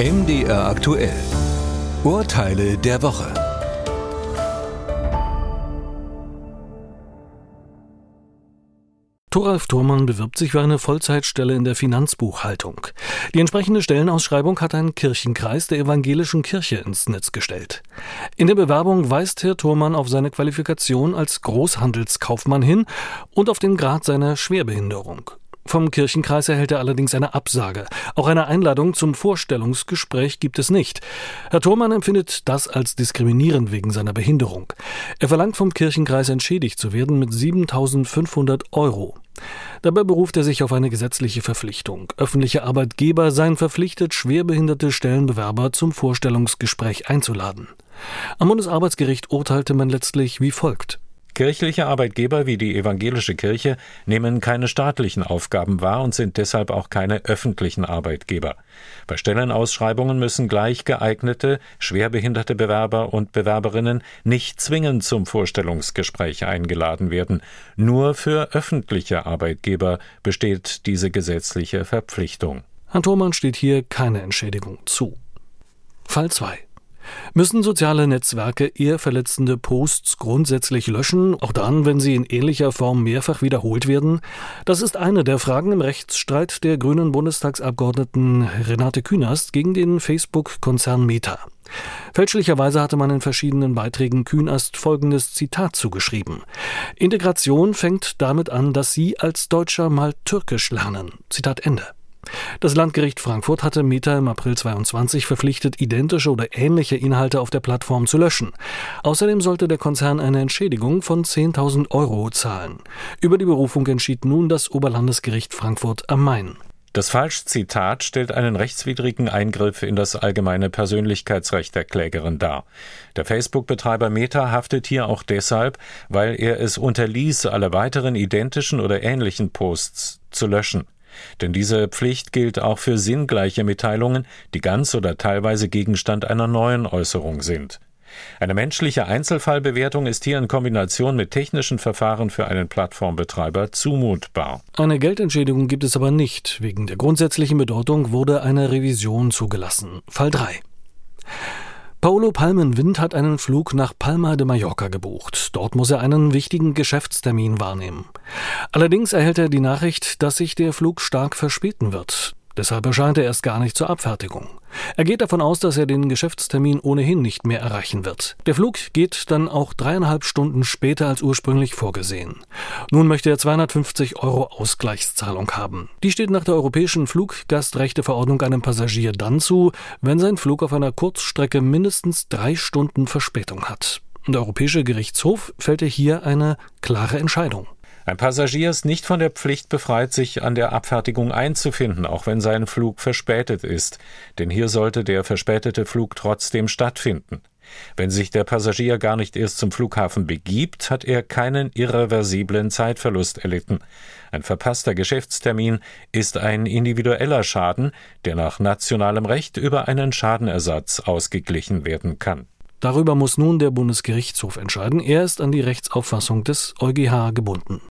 MDR aktuell. Urteile der Woche. Thoralf Thormann bewirbt sich für eine Vollzeitstelle in der Finanzbuchhaltung. Die entsprechende Stellenausschreibung hat ein Kirchenkreis der evangelischen Kirche ins Netz gestellt. In der Bewerbung weist Herr Thormann auf seine Qualifikation als Großhandelskaufmann hin und auf den Grad seiner Schwerbehinderung. Vom Kirchenkreis erhält er allerdings eine Absage. Auch eine Einladung zum Vorstellungsgespräch gibt es nicht. Herr Thormann empfindet das als diskriminierend wegen seiner Behinderung. Er verlangt vom Kirchenkreis entschädigt zu werden mit 7500 Euro. Dabei beruft er sich auf eine gesetzliche Verpflichtung. Öffentliche Arbeitgeber seien verpflichtet, schwerbehinderte Stellenbewerber zum Vorstellungsgespräch einzuladen. Am Bundesarbeitsgericht urteilte man letztlich wie folgt. Kirchliche Arbeitgeber wie die evangelische Kirche nehmen keine staatlichen Aufgaben wahr und sind deshalb auch keine öffentlichen Arbeitgeber. Bei Stellenausschreibungen müssen gleich geeignete, schwerbehinderte Bewerber und Bewerberinnen nicht zwingend zum Vorstellungsgespräch eingeladen werden. Nur für öffentliche Arbeitgeber besteht diese gesetzliche Verpflichtung. Herrn Thormann steht hier keine Entschädigung zu. Fall 2 Müssen soziale Netzwerke eher verletzende Posts grundsätzlich löschen, auch dann, wenn sie in ähnlicher Form mehrfach wiederholt werden? Das ist eine der Fragen im Rechtsstreit der grünen Bundestagsabgeordneten Renate Künast gegen den Facebook-Konzern Meta. Fälschlicherweise hatte man in verschiedenen Beiträgen Künast folgendes Zitat zugeschrieben. Integration fängt damit an, dass Sie als Deutscher mal Türkisch lernen. Zitat Ende. Das Landgericht Frankfurt hatte Meta im April 22 verpflichtet, identische oder ähnliche Inhalte auf der Plattform zu löschen. Außerdem sollte der Konzern eine Entschädigung von 10.000 Euro zahlen. Über die Berufung entschied nun das Oberlandesgericht Frankfurt am Main. Das Falschzitat stellt einen rechtswidrigen Eingriff in das allgemeine Persönlichkeitsrecht der Klägerin dar. Der Facebook-Betreiber Meta haftet hier auch deshalb, weil er es unterließ, alle weiteren identischen oder ähnlichen Posts zu löschen. Denn diese Pflicht gilt auch für sinngleiche Mitteilungen, die ganz oder teilweise Gegenstand einer neuen Äußerung sind. Eine menschliche Einzelfallbewertung ist hier in Kombination mit technischen Verfahren für einen Plattformbetreiber zumutbar. Eine Geldentschädigung gibt es aber nicht. Wegen der grundsätzlichen Bedeutung wurde eine Revision zugelassen. Fall 3. Paolo Palmenwind hat einen Flug nach Palma de Mallorca gebucht. Dort muss er einen wichtigen Geschäftstermin wahrnehmen. Allerdings erhält er die Nachricht, dass sich der Flug stark verspäten wird. Deshalb erscheint er erst gar nicht zur Abfertigung. Er geht davon aus, dass er den Geschäftstermin ohnehin nicht mehr erreichen wird. Der Flug geht dann auch dreieinhalb Stunden später als ursprünglich vorgesehen. Nun möchte er 250 Euro Ausgleichszahlung haben. Die steht nach der europäischen Fluggastrechteverordnung einem Passagier dann zu, wenn sein Flug auf einer Kurzstrecke mindestens drei Stunden Verspätung hat. Der Europäische Gerichtshof fällte hier eine klare Entscheidung. Ein Passagier ist nicht von der Pflicht befreit, sich an der Abfertigung einzufinden, auch wenn sein Flug verspätet ist, denn hier sollte der verspätete Flug trotzdem stattfinden. Wenn sich der Passagier gar nicht erst zum Flughafen begibt, hat er keinen irreversiblen Zeitverlust erlitten. Ein verpasster Geschäftstermin ist ein individueller Schaden, der nach nationalem Recht über einen Schadenersatz ausgeglichen werden kann. Darüber muss nun der Bundesgerichtshof entscheiden. Er ist an die Rechtsauffassung des EuGH gebunden.